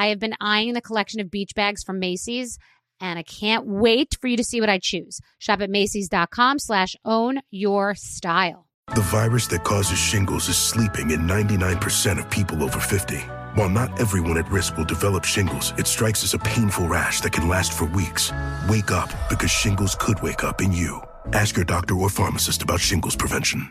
I have been eyeing the collection of beach bags from Macy's and I can't wait for you to see what I choose. Shop at Macy's.com slash own your style. The virus that causes shingles is sleeping in 99% of people over 50. While not everyone at risk will develop shingles, it strikes as a painful rash that can last for weeks. Wake up because shingles could wake up in you. Ask your doctor or pharmacist about shingles prevention.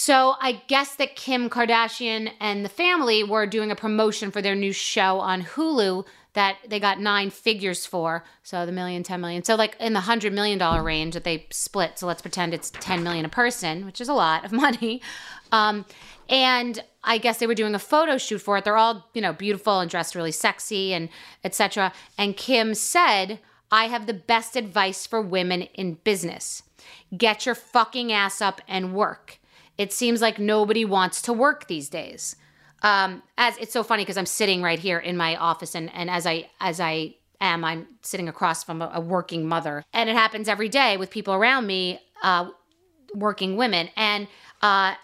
So I guess that Kim Kardashian and the family were doing a promotion for their new show on Hulu that they got nine figures for. So the million, 10 million. So like in the hundred million dollar range that they split. So let's pretend it's 10 million a person, which is a lot of money. Um, and I guess they were doing a photo shoot for it. They're all, you know, beautiful and dressed really sexy and etc. And Kim said, I have the best advice for women in business. Get your fucking ass up and work. It seems like nobody wants to work these days. Um, as it's so funny because I'm sitting right here in my office, and and as I as I am, I'm sitting across from a, a working mother, and it happens every day with people around me, uh, working women, and uh,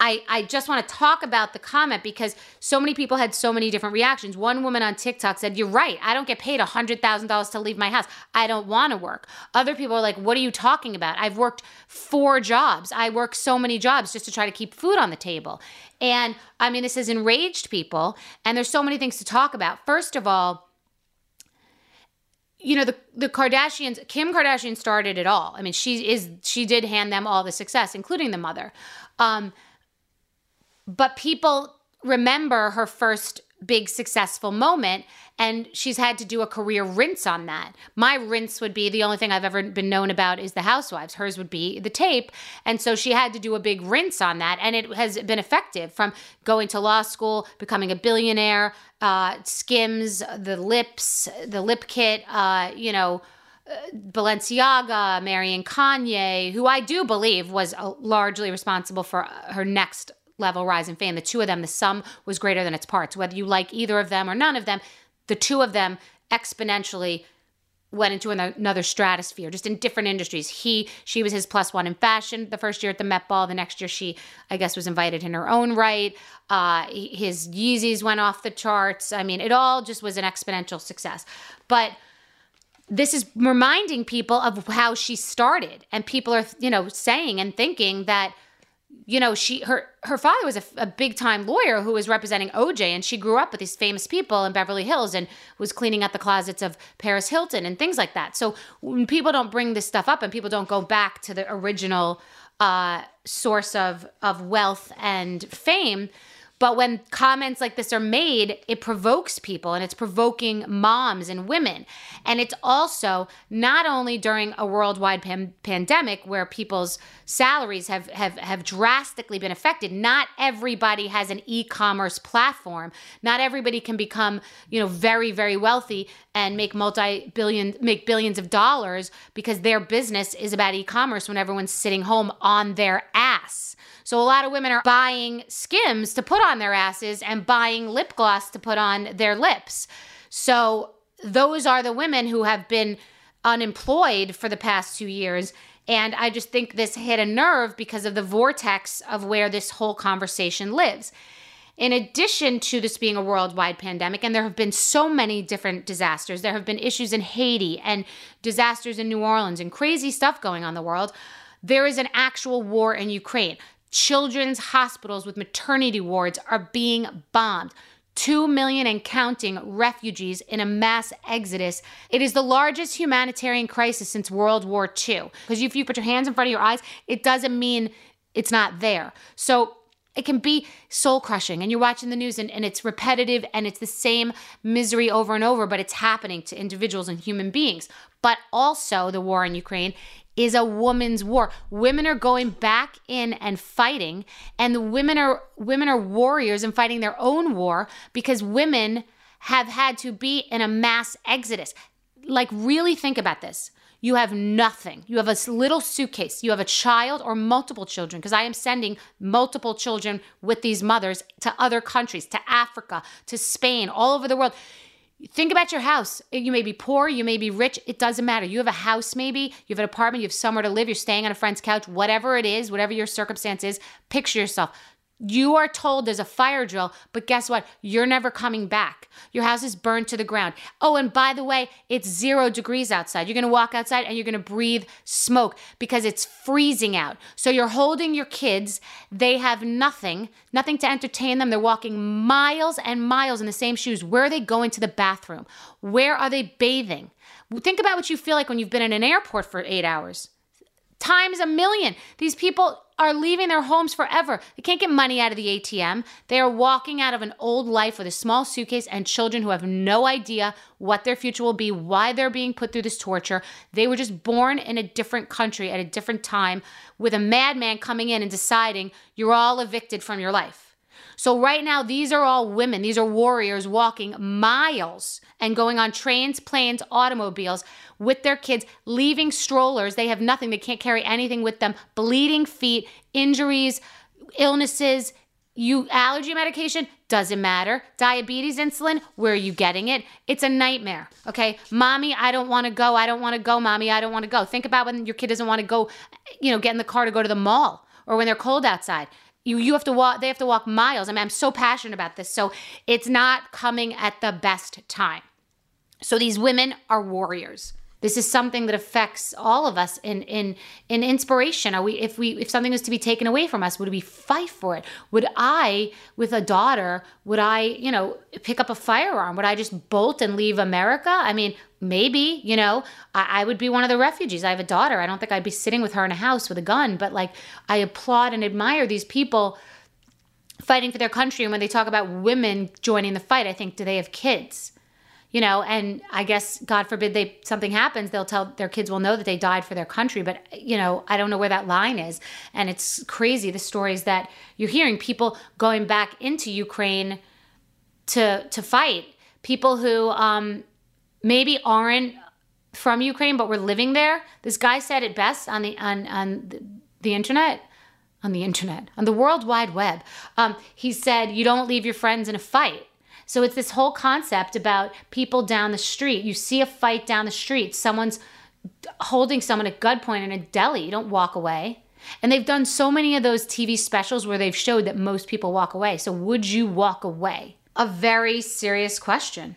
I, I just want to talk about the comment because so many people had so many different reactions. One woman on TikTok said, You're right. I don't get paid $100,000 to leave my house. I don't want to work. Other people are like, What are you talking about? I've worked four jobs. I work so many jobs just to try to keep food on the table. And I mean, this has enraged people. And there's so many things to talk about. First of all, you know the the Kardashians Kim Kardashian started it all. I mean she is she did hand them all the success including the mother. Um, but people remember her first big successful moment and she's had to do a career rinse on that. My rinse would be the only thing I've ever been known about is the housewives. Hers would be the tape. And so she had to do a big rinse on that and it has been effective from going to law school, becoming a billionaire, uh, Skims, the lips, the lip kit, uh, you know, uh, Balenciaga, marrying Kanye, who I do believe was uh, largely responsible for her next level rise in fame. The two of them, the sum was greater than its parts. Whether you like either of them or none of them, the two of them exponentially went into another stratosphere just in different industries. He she was his plus one in fashion the first year at the met ball. The next year she i guess was invited in her own right. Uh, his yeezys went off the charts. I mean it all just was an exponential success. But this is reminding people of how she started. And people are you know saying and thinking that you know, she her her father was a, a big time lawyer who was representing OJ, and she grew up with these famous people in Beverly Hills and was cleaning out the closets of Paris Hilton and things like that. So when people don't bring this stuff up and people don't go back to the original uh, source of of wealth and fame, But when comments like this are made, it provokes people and it's provoking moms and women. And it's also not only during a worldwide pan- pandemic where people's salaries have, have, have drastically been affected. Not everybody has an e-commerce platform. Not everybody can become, you know, very, very wealthy and make multi-billion, make billions of dollars because their business is about e-commerce when everyone's sitting home on their ass. So a lot of women are buying skims to put on their asses and buying lip gloss to put on their lips. So those are the women who have been unemployed for the past two years. And I just think this hit a nerve because of the vortex of where this whole conversation lives. In addition to this being a worldwide pandemic, and there have been so many different disasters, there have been issues in Haiti and disasters in New Orleans and crazy stuff going on in the world. There is an actual war in Ukraine. Children's hospitals with maternity wards are being bombed. 2 million and counting refugees in a mass exodus. It is the largest humanitarian crisis since World War II. Because if you put your hands in front of your eyes, it doesn't mean it's not there. So it can be soul crushing and you're watching the news and, and it's repetitive and it's the same misery over and over, but it's happening to individuals and human beings. But also, the war in Ukraine is a woman's war. Women are going back in and fighting, and the women are women are warriors and fighting their own war because women have had to be in a mass exodus. Like, really think about this. You have nothing. You have a little suitcase. You have a child or multiple children, because I am sending multiple children with these mothers to other countries, to Africa, to Spain, all over the world. Think about your house. You may be poor, you may be rich, it doesn't matter. You have a house, maybe, you have an apartment, you have somewhere to live, you're staying on a friend's couch, whatever it is, whatever your circumstance is, picture yourself. You are told there's a fire drill, but guess what? You're never coming back. Your house is burned to the ground. Oh, and by the way, it's zero degrees outside. You're gonna walk outside and you're gonna breathe smoke because it's freezing out. So you're holding your kids. They have nothing, nothing to entertain them. They're walking miles and miles in the same shoes. Where are they going to the bathroom? Where are they bathing? Think about what you feel like when you've been in an airport for eight hours. Times a million. These people are leaving their homes forever. They can't get money out of the ATM. They are walking out of an old life with a small suitcase and children who have no idea what their future will be, why they're being put through this torture. They were just born in a different country at a different time with a madman coming in and deciding you're all evicted from your life. So, right now, these are all women. These are warriors walking miles and going on trains, planes, automobiles with their kids, leaving strollers. They have nothing, they can't carry anything with them, bleeding feet, injuries, illnesses. You allergy medication doesn't matter. Diabetes insulin, where are you getting it? It's a nightmare. Okay, mommy, I don't want to go. I don't want to go, mommy. I don't want to go. Think about when your kid doesn't want to go, you know, get in the car to go to the mall or when they're cold outside you you have to walk they have to walk miles. I mean i'm so passionate about this. So it's not coming at the best time. So these women are warriors this is something that affects all of us in in in inspiration. Are we if we if something was to be taken away from us would we fight for it? Would i with a daughter would i you know pick up a firearm? Would i just bolt and leave america? I mean maybe you know I, I would be one of the refugees. I have a daughter. I don't think i'd be sitting with her in a house with a gun but like i applaud and admire these people fighting for their country. And when they talk about women joining the fight i think do they have kids you know and i guess god forbid they something happens they'll tell their kids will know that they died for their country but you know i don't know where that line is. And it's crazy the stories that you're hearing people going back into ukraine to to fight. People who um, maybe aren't from ukraine but were living there. This guy said it best on the on on the, internet on the internet on the world wide web. Um, he said you don't leave your friends in a fight so it's this whole concept about people down the street. You see a fight down the street, someone's holding someone at gunpoint in a deli. You don't walk away. And they've done so many of those TV specials where they've showed that most people walk away. So would you walk away? A very serious question.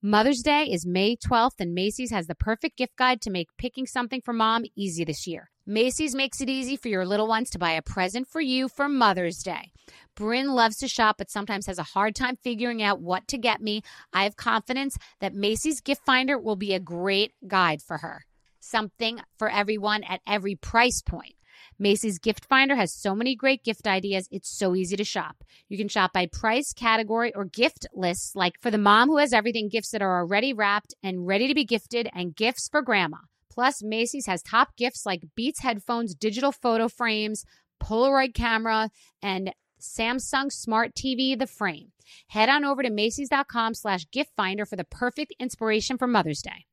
Mother's Day is May 12th, and Macy's has the perfect gift guide to make picking something for mom easy this year. Macy's makes it easy for your little ones to buy a present for you for Mother's Day. Bryn loves to shop, but sometimes has a hard time figuring out what to get me. I have confidence that Macy's Gift Finder will be a great guide for her. Something for everyone at every price point. Macy's Gift Finder has so many great gift ideas, it's so easy to shop. You can shop by price, category, or gift lists, like for the mom who has everything, gifts that are already wrapped and ready to be gifted, and gifts for grandma. Plus, Macy's has top gifts like Beats headphones, digital photo frames, Polaroid camera, and Samsung Smart TV, the frame. Head on over to Macy's.com slash gift finder for the perfect inspiration for Mother's Day.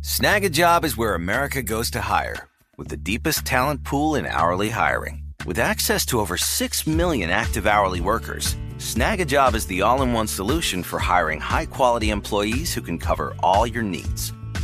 Snagajob is where America goes to hire, with the deepest talent pool in hourly hiring. With access to over 6 million active hourly workers, Snagajob is the all in one solution for hiring high quality employees who can cover all your needs.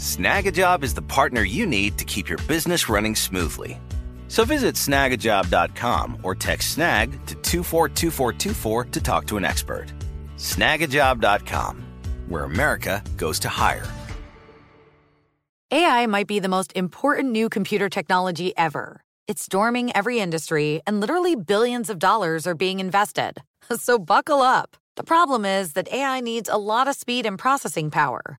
Snagajob is the partner you need to keep your business running smoothly. So visit snagajob.com or text snag to 242424 to talk to an expert. Snagajob.com, where America goes to hire. AI might be the most important new computer technology ever. It's storming every industry, and literally billions of dollars are being invested. So buckle up. The problem is that AI needs a lot of speed and processing power.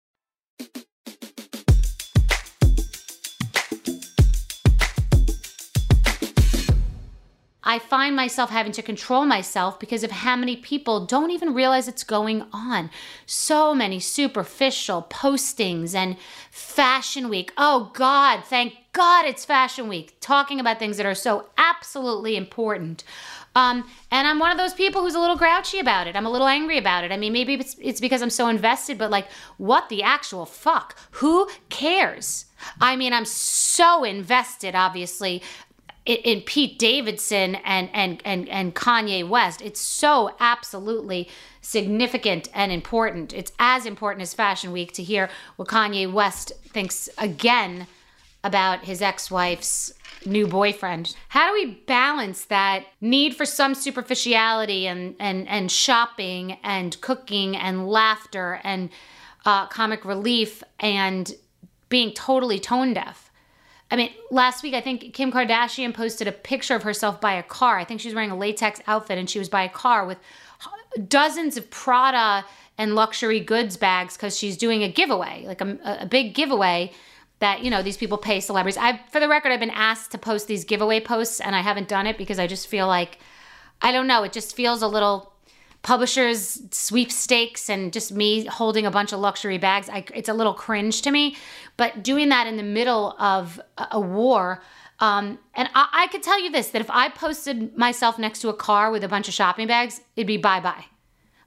you I find myself having to control myself because of how many people don't even realize it's going on. So many superficial postings and fashion week. Oh God, thank God it's fashion week. Talking about things that are so absolutely important. Um, and I'm one of those people who's a little grouchy about it. I'm a little angry about it. I mean, maybe it's, it's because I'm so invested, but like, what the actual fuck? Who cares? I mean, I'm so invested, obviously, in Pete Davidson and, and, and, and Kanye West. It's so absolutely significant and important. It's as important as Fashion Week to hear what Kanye West thinks again about his ex wife's new boyfriend. How do we balance that need for some superficiality and and and shopping and cooking and laughter and uh, comic relief and being totally tone deaf? I mean, last week I think Kim Kardashian posted a picture of herself by a car. I think she was wearing a latex outfit and she was by a car with dozens of Prada and luxury goods bags because she's doing a giveaway, like a, a big giveaway that you know these people pay celebrities. I, for the record, I've been asked to post these giveaway posts, and I haven't done it because I just feel like I don't know. It just feels a little publishers sweepstakes and just me holding a bunch of luxury bags. I, it's a little cringe to me. But doing that in the middle of a war. Um, and I, I could tell you this that if I posted myself next to a car with a bunch of shopping bags, it'd be bye bye.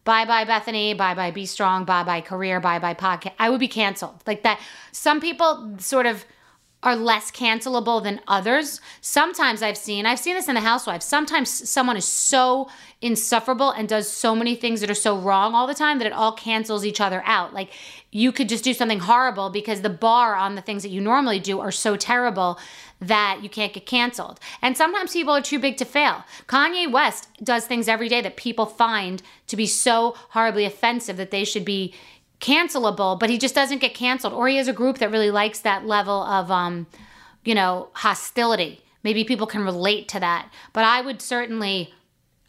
Bye bye Bethenny, bye bye Be Strong, bye bye career, bye bye podcast. I would be canceled. Like that. Some people sort of are less cancelable than others. Sometimes I've seen, I've seen this in the housewives. Sometimes someone is so insufferable and does so many things that are so wrong all the time that it all cancels each other out. Like you could just do something horrible because the bar on the things that you normally do are so terrible that you can't get canceled. And sometimes people are too big to fail. Kanye West does things every day that people find to be so horribly offensive that they should be cancelable, but he just doesn't get canceled. Or he has a group that really likes that level of, um, you know, hostility. Maybe people can relate to that. But I would certainly,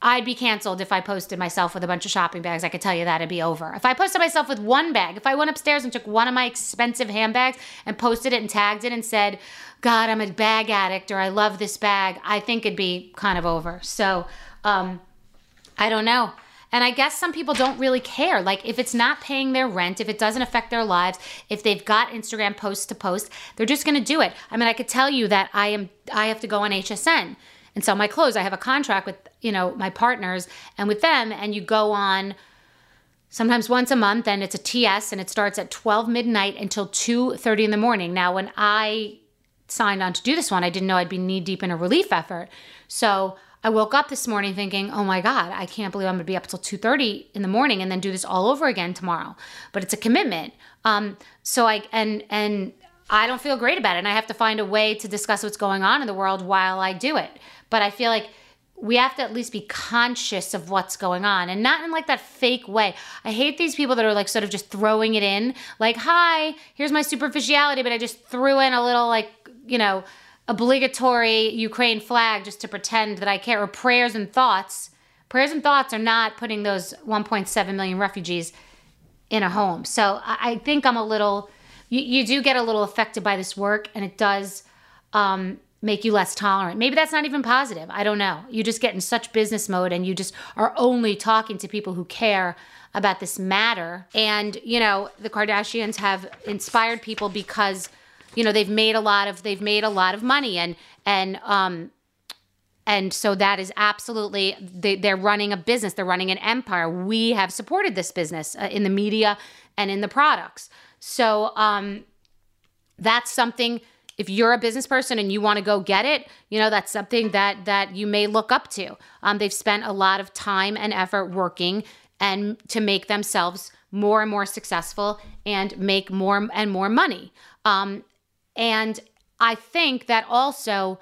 I'd be canceled if I posted myself with a bunch of shopping bags. I could tell you that it'd be over. If I posted myself with one bag, if I went upstairs and took one of my expensive handbags and posted it and tagged it and said, God, I'm a bag addict or I love this bag, I think it'd be kind of over. So, um, I don't know. And I guess some people don't really care. Like if it's not paying their rent, if it doesn't affect their lives, if they've got Instagram posts to post, they're just going to do it. I mean, I could tell you that I am I have to go on HSN and sell my clothes. I have a contract with, you know, my partners and with them and you go on sometimes once a month and it's a TS and it starts at 12 midnight until 2:30 in the morning. Now, when I signed on to do this one, I didn't know I'd be knee deep in a relief effort. So I woke up this morning thinking, "Oh my God, I can't believe I'm going to be up till 2:30 in the morning and then do this all over again tomorrow." But it's a commitment. Um, so I and and I don't feel great about it, and I have to find a way to discuss what's going on in the world while I do it. But I feel like we have to at least be conscious of what's going on and not in like that fake way. I hate these people that are like sort of just throwing it in, like, "Hi, here's my superficiality," but I just threw in a little like you know obligatory Ukraine flag just to pretend that I care, or prayers and thoughts. Prayers and thoughts are not putting those 1.7 million refugees in a home. So I think I'm a little, you, you do get a little affected by this work, and it does um, make you less tolerant. Maybe that's not even positive. I don't know. You just get in such business mode and you just are only talking to people who care about this matter. And, you know, the Kardashians have inspired people because you know they've made a lot of they've made a lot of money and and um and so that is absolutely they, they're running a business they're running an empire. We have supported this business uh, in the media and in the products. So um that's something if you're a business person and you want to go get it you know that's something that that you may look up to. Um, they've spent a lot of time and effort working and to make themselves more and more successful and make more and more money. Um, and I think that also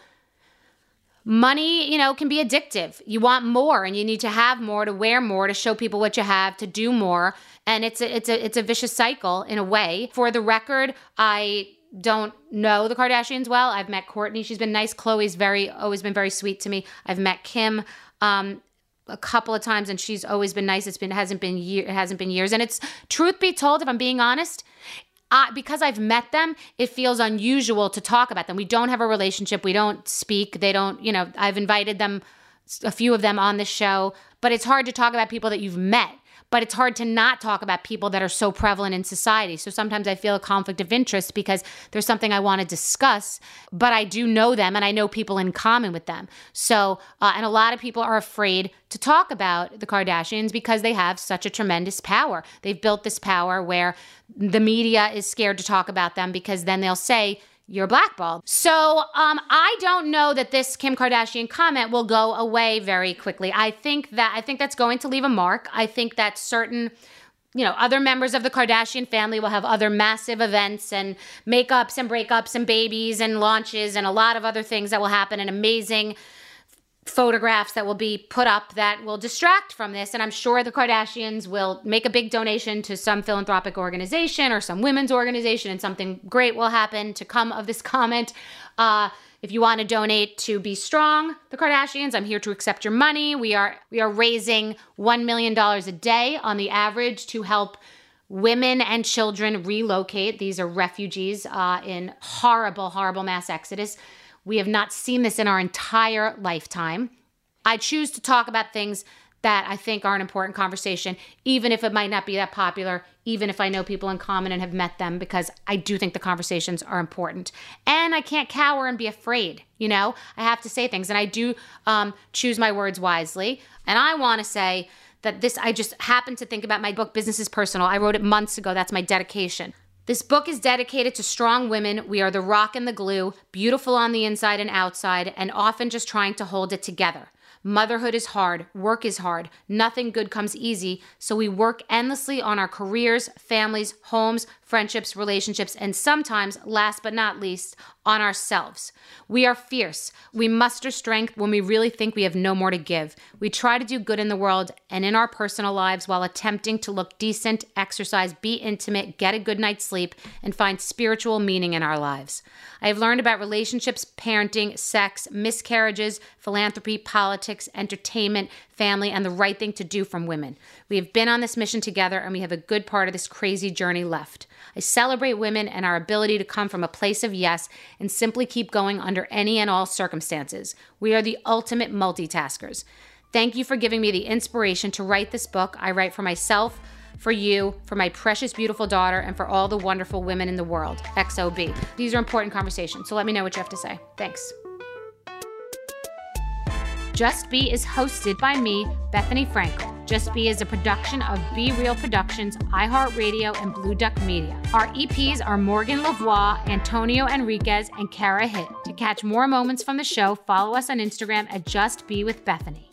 money, you know, can be addictive. You want more and you need to have more to wear more to show people what you have, to do more, and it's a, it's a it's a vicious cycle in a way. For the record, I don't know the Kardashians well. I've met Kourtney. She's been nice. Khloé's very always been very sweet to me. I've met Kim um, a couple of times and she's always been nice. It's been hasn't been year it hasn't been years. And it's truth be told, if I'm being honest, I, because I've met them, it feels unusual to talk about them. We don't have a relationship. We don't speak. They don't, you know, I've invited them, a few of them on the show, but it's hard to talk about people that you've met but it's hard to not talk about people that are so prevalent in society. So sometimes I feel a conflict of interest because there's something I want to discuss, but I do know them and I know people in common with them. So, uh, and a lot of people are afraid to talk about the Kardashians because they have such a tremendous power. They've built this power where the media is scared to talk about them because then they'll say, you're blackballed. So um, I don't know that this Kim Kardashian comment will go away very quickly. I think that I think that's going to leave a mark. I think that certain you know, other members of the Kardashian family will have other massive events and makeups and breakups and babies and launches and a lot of other things that will happen and amazing photographs that will be put up that will distract from this. And I'm sure the Kardashians will make a big donation to some philanthropic organization or some women's organization, and something great will happen to come of this comment. Uh, if you want to donate to Be Strong, the Kardashians, I'm here to accept your money. We are we are raising one million dollars a day on the average to help women and children relocate. These are refugees uh, in horrible, horrible mass exodus. We have not seen this in our entire lifetime. I choose to talk about things that I think are an important conversation, even if it might not be that popular, even if I know people in common and have met them, because I do think the conversations are important. And I can't cower and be afraid, you know? I have to say things, and I do um, choose my words wisely. And I want to say that this, I just happened to think about my book, Business is Personal. I wrote it months ago. That's my dedication. This book is dedicated to strong women. We are the rock and the glue, beautiful on the inside and outside, and often just trying to hold it together. Motherhood is hard, work is hard, nothing good comes easy, so we work endlessly on our careers, families, homes, friendships, relationships, and sometimes, last but not least, on ourselves. We are fierce. We muster strength when we really think we have no more to give. We try to do good in the world and in our personal lives while attempting to look decent, exercise, be intimate, get a good night's sleep, and find spiritual meaning in our lives. I have learned about relationships, parenting, sex, miscarriages, philanthropy, politics, entertainment, family, and the right thing to do from women. We have been on this mission together and we have a good part of this crazy journey left. I celebrate women and our ability to come from a place of yes and simply keep going under any and all circumstances. We are the ultimate multitaskers. Thank you for giving me the inspiration to write this book. I write for myself, for you, for my precious, beautiful daughter, and for all the wonderful women in the world. XOB. These are important conversations, so let me know what you have to say. Thanks. Just B is hosted by me, Bethenny Frankel. Just B is a production of Be Real Productions, iHeartRadio, and Blue Duck Media. Our EPs are Morgan Lavoie, Antonio Enriquez, and Kara Hitt. To catch more moments from the show, follow us on Instagram at Just B with Bethenny.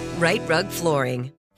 Rite Rug Flooring.